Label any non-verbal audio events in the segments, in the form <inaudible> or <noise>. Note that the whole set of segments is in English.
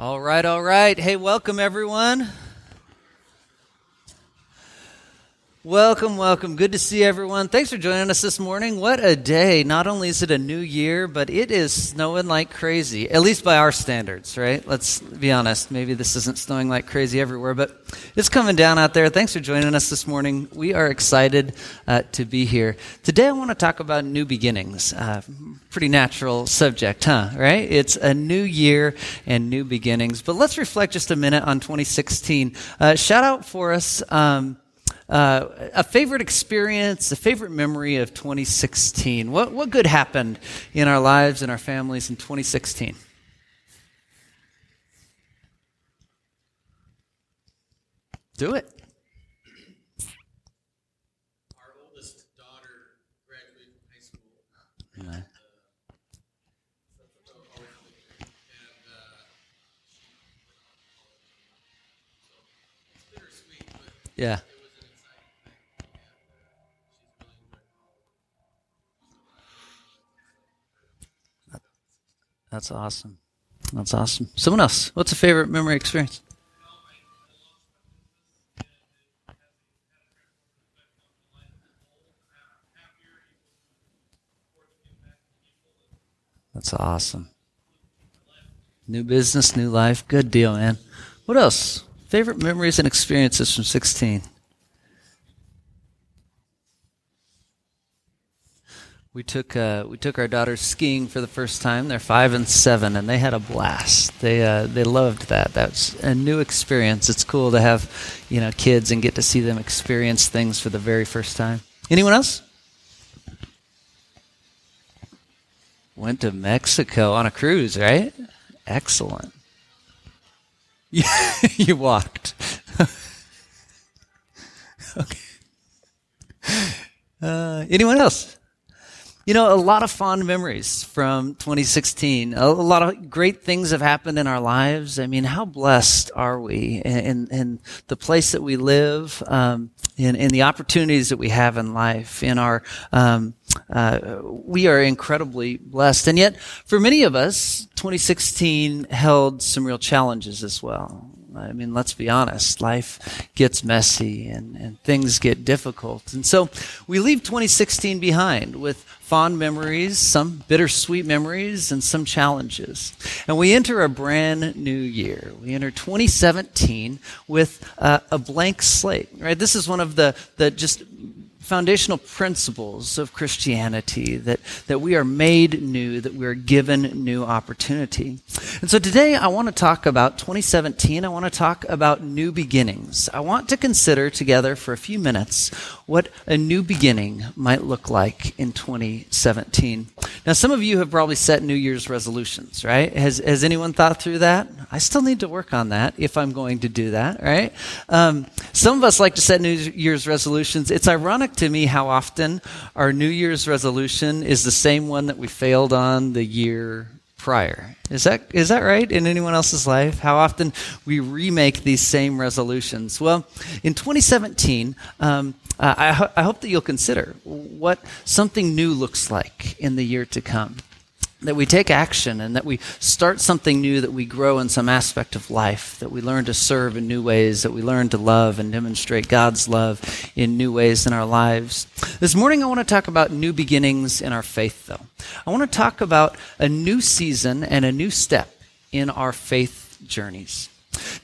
All right, all right. Hey, welcome everyone. Welcome, welcome. Good to see everyone. Thanks for joining us this morning. What a day. Not only is it a new year, but it is snowing like crazy, at least by our standards, right? Let's be honest. Maybe this isn't snowing like crazy everywhere, but it's coming down out there. Thanks for joining us this morning. We are excited uh, to be here. Today, I want to talk about new beginnings. Uh, pretty natural subject, huh? Right? It's a new year and new beginnings. But let's reflect just a minute on 2016. Uh, shout out for us. Um, uh, a favorite experience, a favorite memory of 2016. What, what good happened in our lives and our families in 2016? Do it. Our oldest daughter graduated from high school. Yeah. And, uh, bittersweet, but Yeah. That's awesome. That's awesome. Someone else. What's a favorite memory experience? That's awesome. New business, new life. Good deal, man. What else? Favorite memories and experiences from 16? We took uh, we took our daughters skiing for the first time. They're five and seven, and they had a blast. They uh, they loved that. That's a new experience. It's cool to have you know kids and get to see them experience things for the very first time. Anyone else? Went to Mexico on a cruise, right? Excellent. <laughs> you walked. <laughs> okay. Uh, anyone else? You know, a lot of fond memories from 2016. A, lot of great things have happened in our lives. I mean, how blessed are we in, in the place that we live, um, in, in the opportunities that we have in life, in our, um, uh, we are incredibly blessed. And yet, for many of us, 2016 held some real challenges as well. I mean, let's be honest. Life gets messy and, and things get difficult. And so we leave 2016 behind with fond memories, some bittersweet memories, and some challenges. And we enter a brand new year. We enter 2017 with a blank slate, right? This is one of the, the just foundational principles of Christianity that, that we are made new, that we are given new opportunity. And so today I want to talk about 2017. I want to talk about new beginnings. I want to consider together for a few minutes what a new beginning might look like in 2017. Now, some of you have probably set New Year's resolutions, right? Has, has anyone thought through that? I still need to work on that if I'm going to do that, right? Um, some of us like to set New Year's resolutions. It's ironic to me how often our New Year's resolution is the same one that we failed on the year prior. Is that is that right in anyone else's life? How often we remake these same resolutions? Well, in 2017, um, I, ho- I hope that you'll consider what something new looks like in the year to come. That we take action and that we start something new, that we grow in some aspect of life, that we learn to serve in new ways, that we learn to love and demonstrate God's love in new ways in our lives. This morning, I want to talk about new beginnings in our faith, though. I want to talk about a new season and a new step in our faith journeys.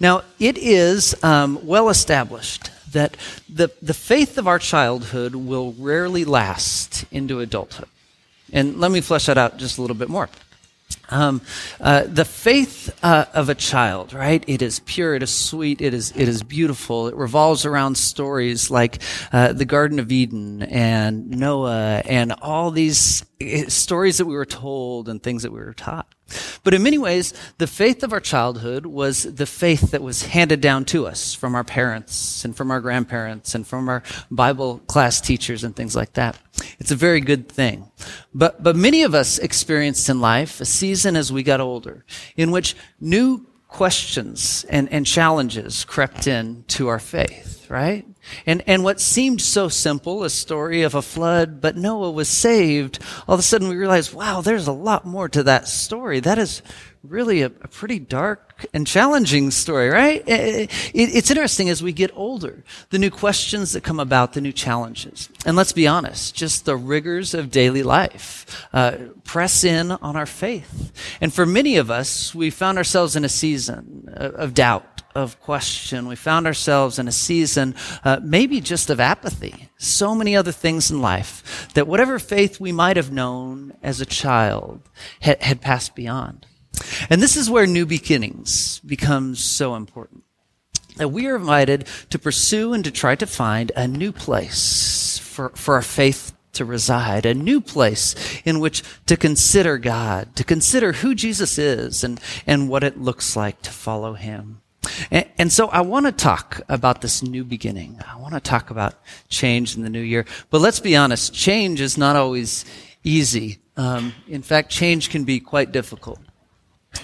Now, it is um, well established that the, the faith of our childhood will rarely last into adulthood. And let me flesh that out just a little bit more. Um, uh, the faith uh, of a child, right? It is pure, it is sweet, it is it is beautiful. It revolves around stories like uh, the Garden of Eden and Noah and all these eh, stories that we were told and things that we were taught. But in many ways, the faith of our childhood was the faith that was handed down to us from our parents and from our grandparents and from our Bible class teachers and things like that. It's a very good thing. But, but many of us experienced in life a season as we got older in which new questions and, and challenges crept in to our faith, right? And, and what seemed so simple, a story of a flood, but Noah was saved, all of a sudden we realize, wow, there's a lot more to that story. That is really a, a pretty dark and challenging story, right? It, it, it's interesting as we get older, the new questions that come about, the new challenges. And let's be honest, just the rigors of daily life uh, press in on our faith. And for many of us, we found ourselves in a season of doubt of question. We found ourselves in a season, uh, maybe just of apathy. So many other things in life that whatever faith we might have known as a child had, had passed beyond. And this is where new beginnings becomes so important. That we are invited to pursue and to try to find a new place for, for our faith to reside, a new place in which to consider God, to consider who Jesus is and, and what it looks like to follow him. And, so I want to talk about this new beginning. I want to talk about change in the new year. But let's be honest, change is not always easy. Um, in fact, change can be quite difficult.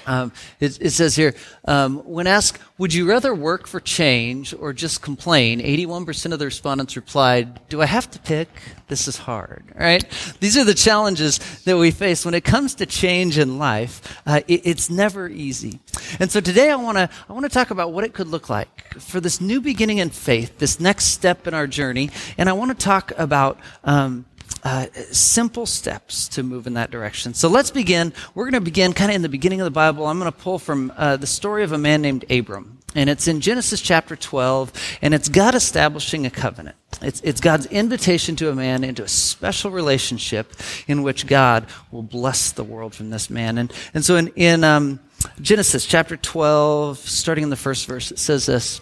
Um, it, it, says here, um, when asked, would you rather work for change or just complain? 81% of the respondents replied, do I have to pick? This is hard, right? These are the challenges that we face when it comes to change in life. Uh, it, it's never easy. And so today I want to, I want to talk about what it could look like for this new beginning in faith, this next step in our journey. And I want to talk about, um, uh, simple steps to move in that direction. So let's begin. We're going to begin kind of in the beginning of the Bible. I'm going to pull from uh, the story of a man named Abram. And it's in Genesis chapter 12, and it's God establishing a covenant. It's, it's God's invitation to a man into a special relationship in which God will bless the world from this man. And, and so in, in um, Genesis chapter 12, starting in the first verse, it says this.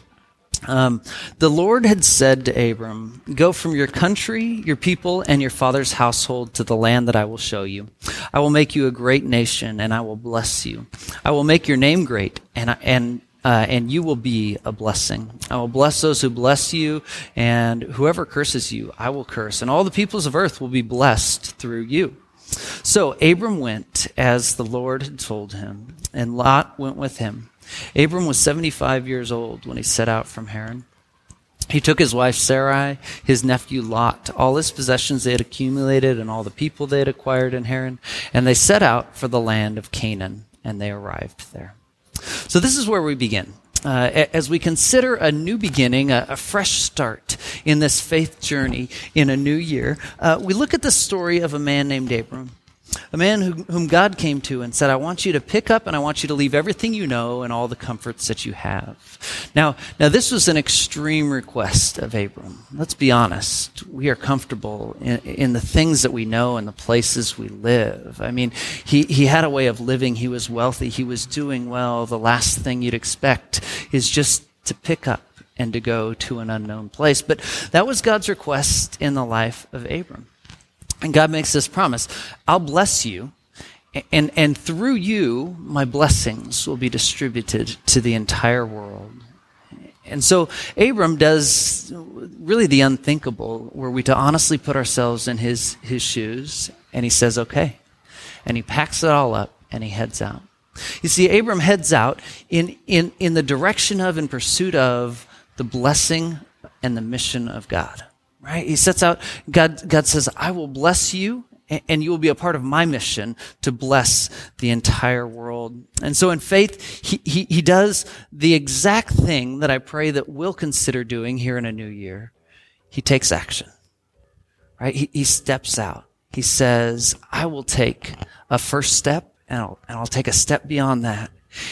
Um, the Lord had said to Abram, Go from your country, your people, and your father's household to the land that I will show you. I will make you a great nation, and I will bless you. I will make your name great, and, and uh, and you will be a blessing. I will bless those who bless you, and whoever curses you, I will curse. And all the peoples of earth will be blessed through you. So Abram went as the Lord had told him, and Lot went with him. Abram was 75 years old when he set out from Haran. He took his wife Sarai, his nephew Lot, all his possessions they had accumulated, and all the people they had acquired in Haran, and they set out for the land of Canaan, and they arrived there. So this is where we begin. Uh, as we consider a new beginning, a, a, fresh start in this faith journey in a new year, uh, we look at the story of a man named Abram a man who, whom God came to and said, I want you to pick up and I want you to leave everything you know and all the comforts that you have. Now, now this was an extreme request of Abram. Let's be honest. We are comfortable in, in the things that we know and the places we live. I mean, he, he had a way of living. He was wealthy. He was doing well. The last thing you'd expect is just to pick up and to go to an unknown place. But that was God's request in the life of Abram. And God makes this promise I'll bless you, and, and through you, my blessings will be distributed to the entire world. And so Abram does really the unthinkable, were we to honestly put ourselves in his, his shoes, and he says, okay. And he packs it all up and he heads out. You see, Abram heads out in, in, in the direction of, and pursuit of, the blessing and the mission of God right? He sets out, God, God says, I will bless you and you will be a part of my mission to bless the entire world. And so in faith, he, he, he does the exact thing that I pray that we'll consider doing here in a new year. He takes action, right? He, he steps out. He says, I will take a first step and I'll, and I'll take a step beyond that.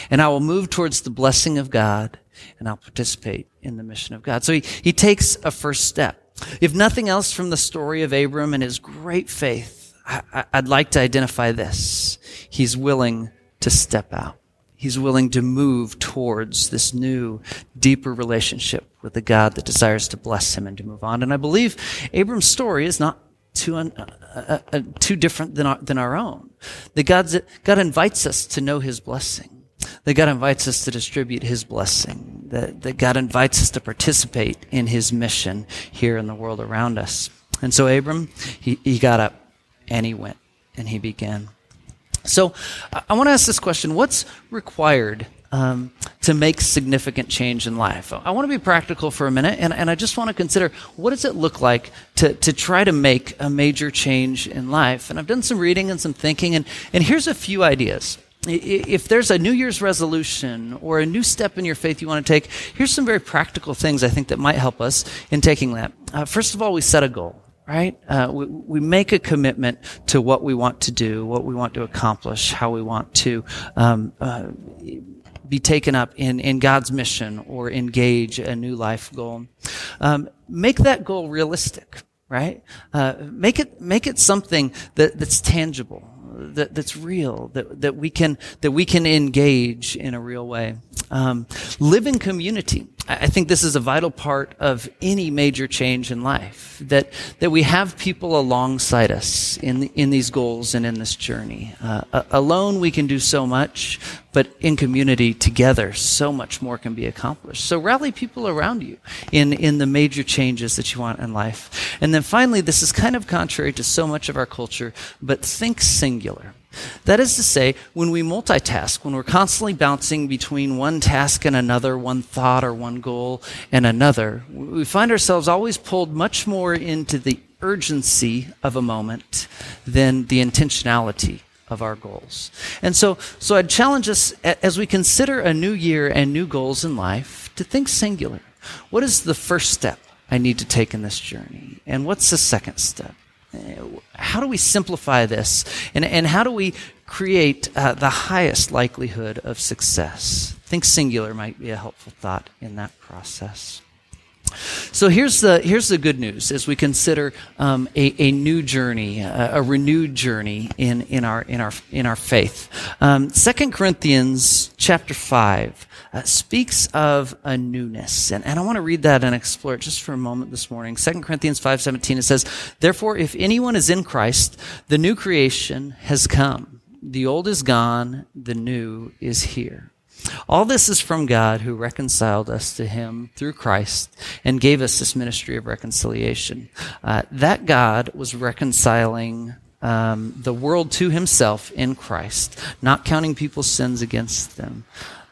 And I will move towards the blessing of God and I'll participate in the mission of God. So he, he takes a first step. If nothing else from the story of Abram and his great faith, I, would like to identify this. He's willing to step out. He's willing to move towards this new, deeper relationship with the God that desires to bless him and to move on. And I believe Abram's story is not too, un, uh, uh, uh too different than our, than our own. That God's, God invites us to know his blessing that God invites us to distribute His blessing, that, that God invites us to participate in His mission here in the world around us. And so Abram, he, he got up and he went and he began. So I want to ask this question What's required um, to make significant change in life. I want to be practical for a minute, and, and I just want to consider what does it look like to, to try to make a major change in life. And I've done some reading and some thinking, and, and here's a few ideas. If there's a New Year's resolution or a new step in your faith you want to take, here's some very practical things I think that might help us in taking that. Uh, first of all, we set a goal right? Uh, we, we, make a commitment to what we want to do, what we want to accomplish, how we want to um, uh, be taken up in, in God's mission or engage a new life goal. Um, make that goal realistic, right? Uh, make it make it something that, that's tangible, that, that's real, that, that we can that we can engage in a real way. Um, live in community. I think this is a vital part of any major change in life. That that we have people alongside us in in these goals and in this journey. Uh, alone, we can do so much, but in community together, so much more can be accomplished. So rally people around you in in the major changes that you want in life. And then finally, this is kind of contrary to so much of our culture, but think singular. That is to say, when we multitask, when we're constantly bouncing between one task and another, one thought or one goal and another, we find ourselves always pulled much more into the urgency of a moment than the intentionality of our goals. And so, so I'd challenge us as we consider a new year and new goals in life to think singular. What is the first step I need to take in this journey? And what's the second step? how do we simplify this? And, and how do we create uh, the highest likelihood of success? think singular might be a helpful thought in that process. So here's the here's the good news as we consider um, a, a new journey, a, a, renewed journey in, in our in our in our faith. Um, Second Corinthians chapter five uh, speaks of a newness, and, and I want to read that and explore it just for a moment this morning. Second Corinthians five seventeen it says, "Therefore, if anyone is in Christ, the new creation has come. The old is gone; the new is here." All this is from God who reconciled us to him through Christ and gave us this ministry of reconciliation. Uh, that God was reconciling um, the world to himself in Christ, not counting people's sins against them.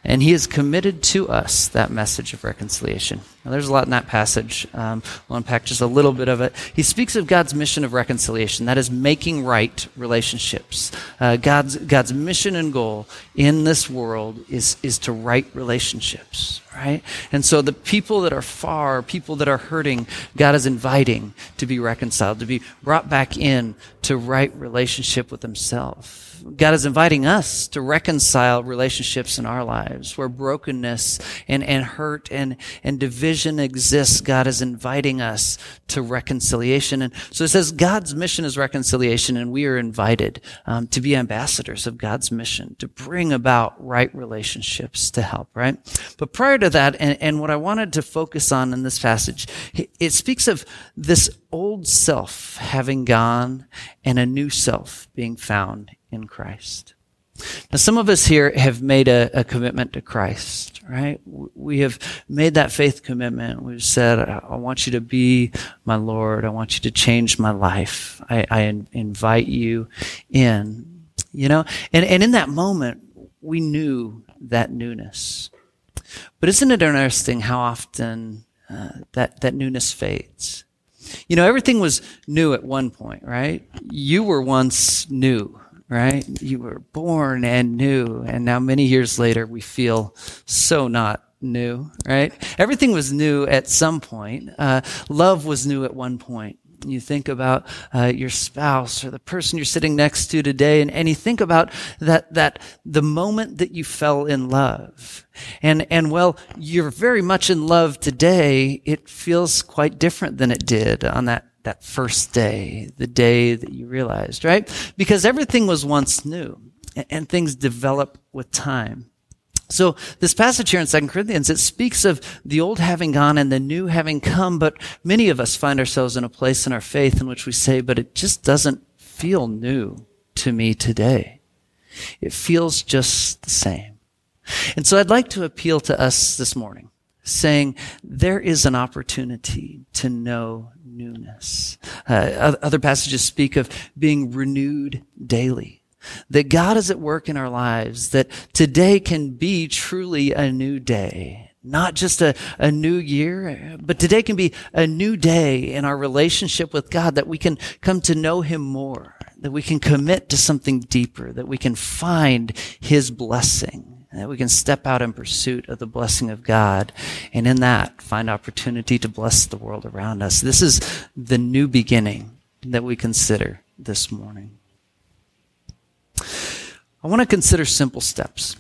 And he has committed to us that message of reconciliation. Now, there's a lot in that passage. Um, we'll unpack just a little bit of it. He speaks of God's mission of reconciliation. That is making right relationships. Uh, God's, God's mission and goal in this world is, is to right relationships, right? And so the people that are far, people that are hurting, God is inviting to be reconciled, to be brought back in to right relationship with Himself. God is inviting us to reconcile relationships in our lives where brokenness and, and hurt and, and division exists. God is inviting us to reconciliation. And so it says God's mission is reconciliation and we are invited um, to be ambassadors of God's mission, to bring about right relationships to help, right? But prior to that, and, and what I wanted to focus on in this passage, it speaks of this old self having gone and a new self being found in Christ. Now, some of us here have made a, a, commitment to Christ, right? We have made that faith commitment. We've said, I want you to be my Lord. I want you to change my life. I, I invite you in, you know? And, and in that moment, we knew that newness. But isn't it interesting how often uh, that, that newness fades? You know, everything was new at one point, right? You were once new right? You were born and new, and now many years later, we feel so not new, right? Everything was new at some point. Uh, love was new at one point. You think about uh, your spouse or the person you're sitting next to today, and, and you think about that that the moment that you fell in love, and and well, you're very much in love today. It feels quite different than it did on that that first day, the day that you realized, right? Because everything was once new and things develop with time. So this passage here in 2 Corinthians, it speaks of the old having gone and the new having come, but many of us find ourselves in a place in our faith in which we say, but it just doesn't feel new to me today. It feels just the same. And so I'd like to appeal to us this morning, saying there is an opportunity to know newness. Uh, other passages speak of being renewed daily. That God is at work in our lives, that today can be truly a new day. Not just a, a new year, but today can be a new day in our relationship with God, that we can come to know Him more, that we can commit to something deeper, that we can find His blessing, that we can step out in pursuit of the blessing of God, and in that find opportunity to bless the world around us. This is the new beginning that we consider this morning. I want to consider simple steps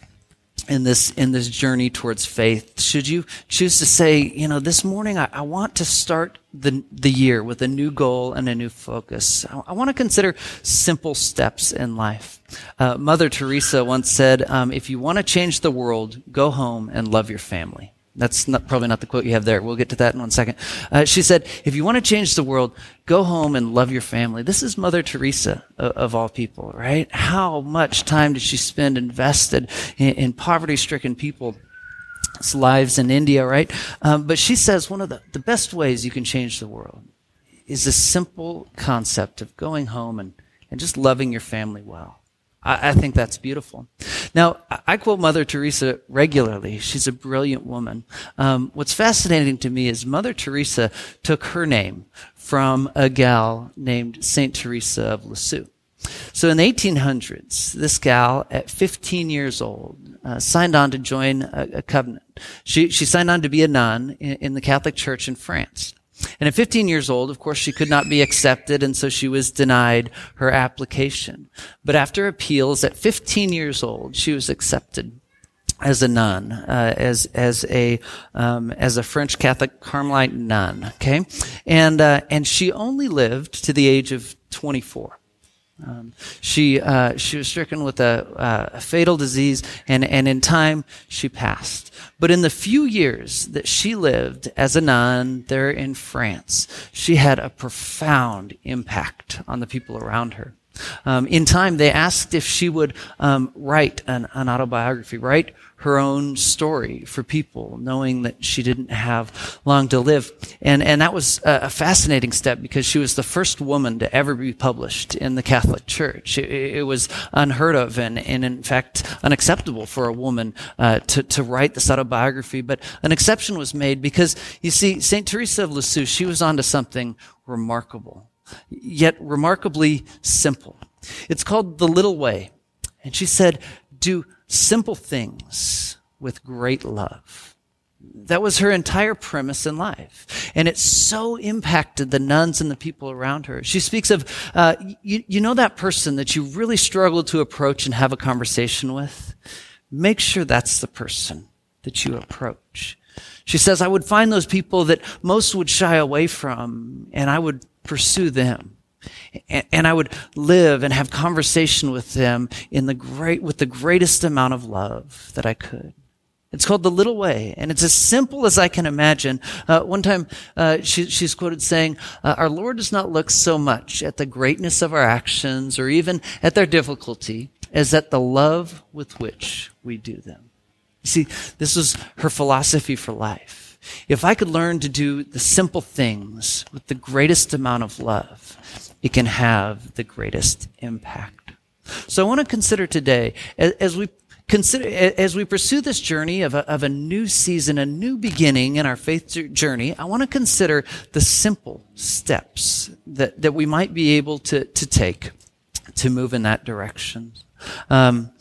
in this in this journey towards faith. Should you choose to say you know this morning i, I want to start the, the year with a new goal and a new focus. I, I want to consider simple steps in life. Uh, mother teresa once said um, if you want to change the world go home and love your family that's not, probably not the quote you have there. We'll get to that in one second. Uh, she said, if you want to change the world, go home and love your family. This is Mother Teresa of, of all people, right? How much time did she spend invested in, in poverty stricken people's lives in India, right? Um, but she says one of the, the best ways you can change the world is a simple concept of going home and, and just loving your family well. I, I think that's beautiful. Now, I quote Mother Teresa regularly. She's a brilliant woman. Um, what's fascinating to me is Mother Teresa took her name from a gal named Saint Teresa of Lisieux. So in the 1800s, this gal, at 15 years old, uh, signed on to join a, a, covenant. She, she signed on to be a nun in, in the Catholic Church in France. And at 15 years old, of course, she could not be accepted, and so she was denied her application. But after appeals, at 15 years old, she was accepted as a nun, uh, as as a um, as a French Catholic Carmelite nun. Okay, and uh, and she only lived to the age of 24. Um, she uh, she was stricken with a, uh, a, fatal disease, and and in time she passed. But in the few years that she lived as a nun there in France, she had a profound impact on the people around her. Um, in time, they asked if she would um, write an, an autobiography, write her own story for people, knowing that she didn't have long to live. And, and that was a, fascinating step because she was the first woman to ever be published in the Catholic Church. It, it was unheard of and, and in fact unacceptable for a woman uh, to, to write this autobiography. But an exception was made because you see, St. Teresa of Lisieux, she was onto something remarkable, yet remarkably simple. It's called the little way. And she said, do simple things with great love. That was her entire premise in life. And it so impacted the nuns and the people around her. She speaks of, uh, you, you know that person that you really struggle to approach and have a conversation with? Make sure that's the person that you approach. She says, I would find those people that most would shy away from and I would pursue them and I would live and have conversation with them in the great, with the greatest amount of love that I could. It's called the little way, and it's as simple as I can imagine. Uh, one time, uh, she, she's quoted saying, uh, "Our Lord does not look so much at the greatness of our actions or even at their difficulty as at the love with which we do them." You see, this was her philosophy for life. If I could learn to do the simple things with the greatest amount of love, it can have the greatest impact. So I want to consider today, as we consider, as we pursue this journey of a, of a new season, a new beginning in our faith journey, I want to consider the simple steps that, that we might be able to, to take to move in that direction. Um,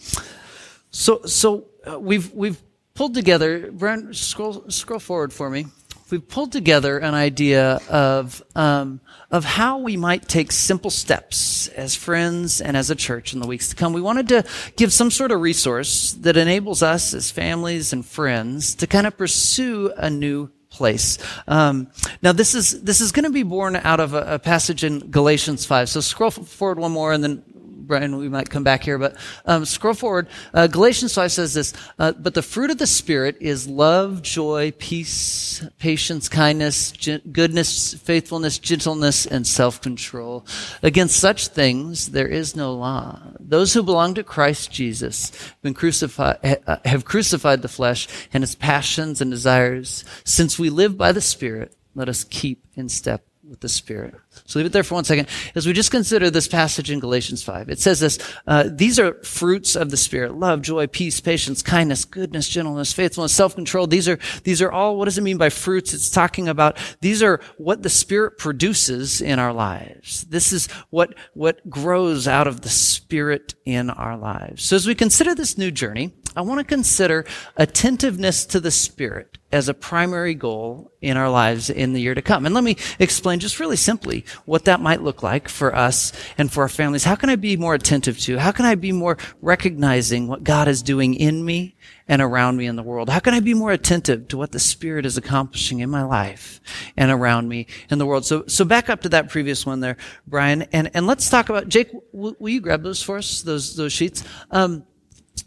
so, so uh, we've, we've pulled together, Brent, scroll, scroll forward for me we've pulled together an idea of um, of how we might take simple steps as friends and as a church in the weeks to come. We wanted to give some sort of resource that enables us as families and friends to kind of pursue a new place. Um, now this is this is going to be born out of a, a passage in Galatians five. So scroll forward one more, and then Brian, we might come back here, but um, scroll forward. Uh, Galatians 5 says this, uh, but the fruit of the Spirit is love, joy, peace, patience, kindness, goodness, faithfulness, gentleness, and self-control. Against such things there is no law. Those who belong to Christ Jesus have, been crucified, uh, have crucified the flesh and its passions and desires. Since we live by the Spirit, let us keep in step with the Spirit. So leave it there for one second. As we just consider this passage in Galatians 5, it says this, uh, these are fruits of the Spirit. Love, joy, peace, patience, kindness, goodness, gentleness, faithfulness, self-control. These are, these are all, what does it mean by fruits? It's talking about, these are what the Spirit produces in our lives. This is what, what grows out of the Spirit in our lives. So as we consider this new journey, I want to consider attentiveness to the Spirit as a primary goal in our lives in the year to come. And let me explain just really simply what that might look like for us and for our families. How can I be more attentive to? How can I be more recognizing what God is doing in me and around me in the world? How can I be more attentive to what the Spirit is accomplishing in my life and around me in the world? So, so back up to that previous one there, Brian, and, and let's talk about, Jake, will, will you grab those for us, those, those sheets? Um,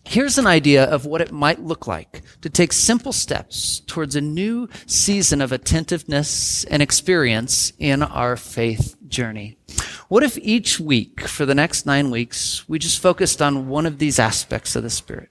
Here's an idea of what it might look like to take simple steps towards a new season of attentiveness and experience in our faith journey. What if each week for the next nine weeks, we just focused on one of these aspects of the Spirit?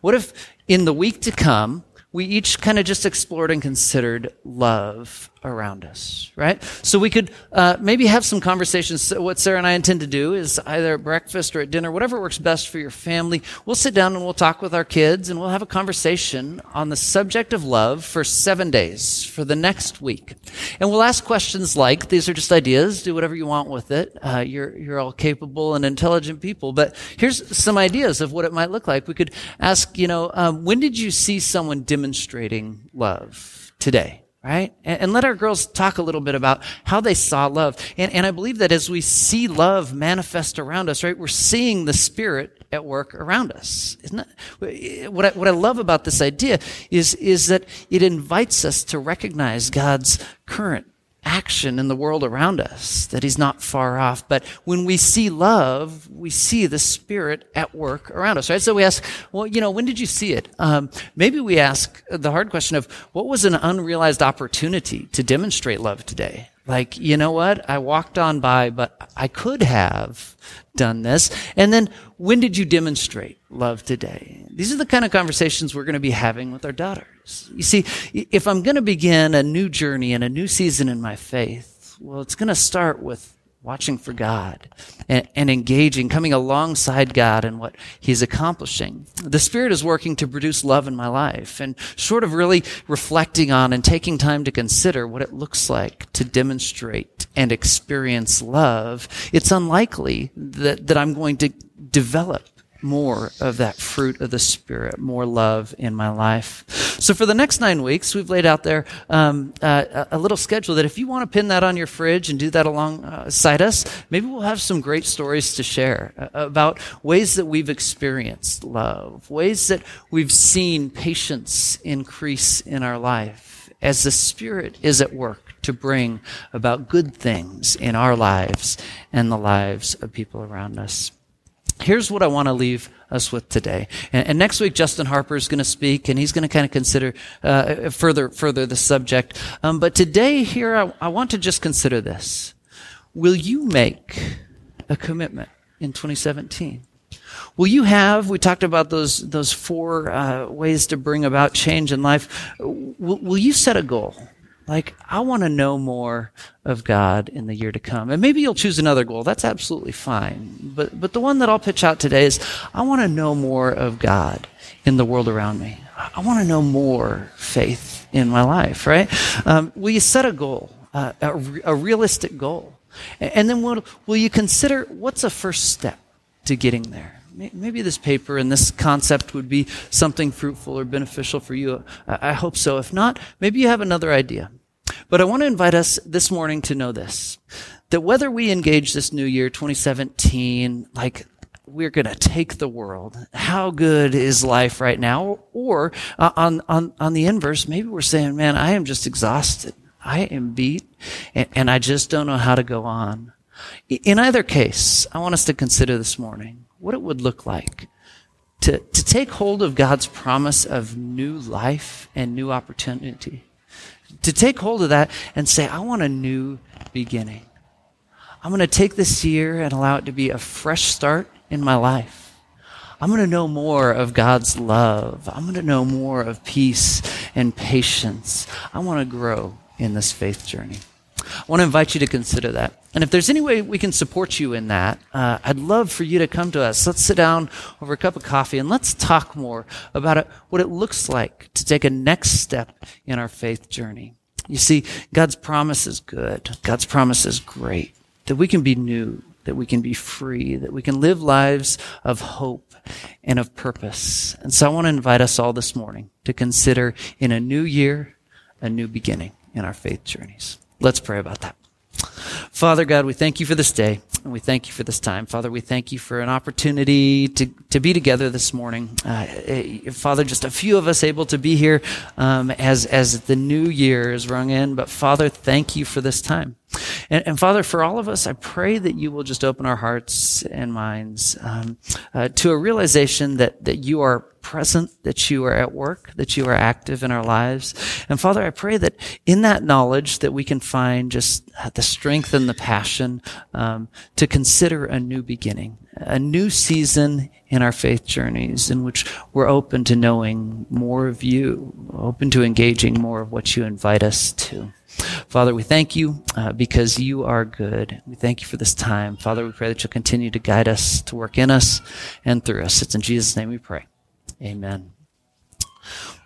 What if in the week to come, we each kind of just explored and considered love around us, right? So we could uh, maybe have some conversations. What Sarah and I intend to do is either at breakfast or at dinner, whatever works best for your family. We'll sit down and we'll talk with our kids and we'll have a conversation on the subject of love for seven days for the next week. And we'll ask questions like, these are just ideas, do whatever you want with it. Uh, you're, you're all capable and intelligent people, but here's some ideas of what it might look like. We could ask, you know, um, when did you see someone demonstrating love today? Right? And, and, let our girls talk a little bit about how they saw love. And, and I believe that as we see love manifest around us, right, we're seeing the Spirit at work around us. Isn't it? What I, what I love about this idea is, is that it invites us to recognize God's current action in the world around us, that he's not far off. But when we see love, we see the Spirit at work around us, right? So we ask, well, you know, when did you see it? Um, maybe we ask the hard question of what was an unrealized opportunity to demonstrate love today? Like, you know what? I walked on by, but I could have done this. And then when did you demonstrate love today? These are the kind of conversations we're going to be having with our daughters. You see, if I'm going to begin a new journey and a new season in my faith, well, it's going to start with watching for God and, and, engaging, coming alongside God and what He's accomplishing. The Spirit is working to produce love in my life and sort of really reflecting on and taking time to consider what it looks like to demonstrate and experience love. It's unlikely that, that I'm going to develop more of that fruit of the Spirit, more love in my life. So for the next nine weeks, we've laid out there um, uh, a little schedule that if you want to pin that on your fridge and do that alongside us, maybe we'll have some great stories to share uh, about ways that we've experienced love, ways that we've seen patience increase in our life as the Spirit is at work to bring about good things in our lives and the lives of people around us here's what I want to leave us with today. And, and next week, Justin Harper is going to speak, and he's going to kind of consider uh, further further the subject. Um, but today, here, I, I want to just consider this: Will you make a commitment in 2017? Will you have? We talked about those those four uh, ways to bring about change in life. Will, will you set a goal? Like, I want to know more of God in the year to come. And maybe you'll choose another goal. That's absolutely fine. But, but the one that I'll pitch out today is I want to know more of God in the world around me. I want to know more faith in my life, right? Um, will you set a goal, uh, a, a, realistic goal? And then will, will you consider what's a first step to getting there? Maybe this paper and this concept would be something fruitful or beneficial for you. I hope so. If not, maybe you have another idea. But I want to invite us this morning to know this that whether we engage this new year, 2017, like we're going to take the world. How good is life right now? Or uh, on, on, on the inverse, maybe we're saying, man, I am just exhausted. I am beat and, and I just don't know how to go on. In either case, I want us to consider this morning what it would look like to, to take hold of God's promise of new life and new opportunity. To take hold of that and say, I want a new beginning. I'm going to take this year and allow it to be a fresh start in my life. I'm going to know more of God's love. I'm going to know more of peace and patience. I want to grow in this faith journey. I want to invite you to consider that. And if there's any way we can support you in that, uh, I'd love for you to come to us. Let's sit down over a cup of coffee and let's talk more about it, what it looks like to take a next step in our faith journey. You see, God's promise is good. God's promise is great. That we can be new, that we can be free, that we can live lives of hope and of purpose. And so I want to invite us all this morning to consider in a new year, a new beginning in our faith journeys. Let's pray about that. Father God, we thank you for this day and we thank you for this time. Father, we thank you for an opportunity to, to be together this morning. Uh, eh, Father, just a few of us able to be here um, as, as the new year is rung in. But Father, thank you for this time. And, and, Father, for all of us, I pray that you will just open our hearts and minds um, uh, to a realization that, that you are present, that you are at work, that you are active in our lives. And Father, I pray that in that knowledge that we can find just the strength and the passion um, to consider a new beginning, a new season in our faith journeys in which we're open to knowing more of you, open to engaging more of what you invite us to. Father, we thank you uh, because you are good. We thank you for this time. Father, we pray that you'll continue to guide us, to work in us and through us. It's in Jesus' name we pray. Amen.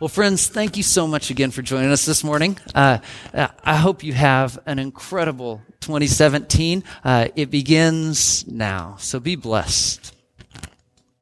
Well, friends, thank you so much again for joining us this morning. Uh, I hope you have an incredible 2017. Uh, it begins now, so be blessed.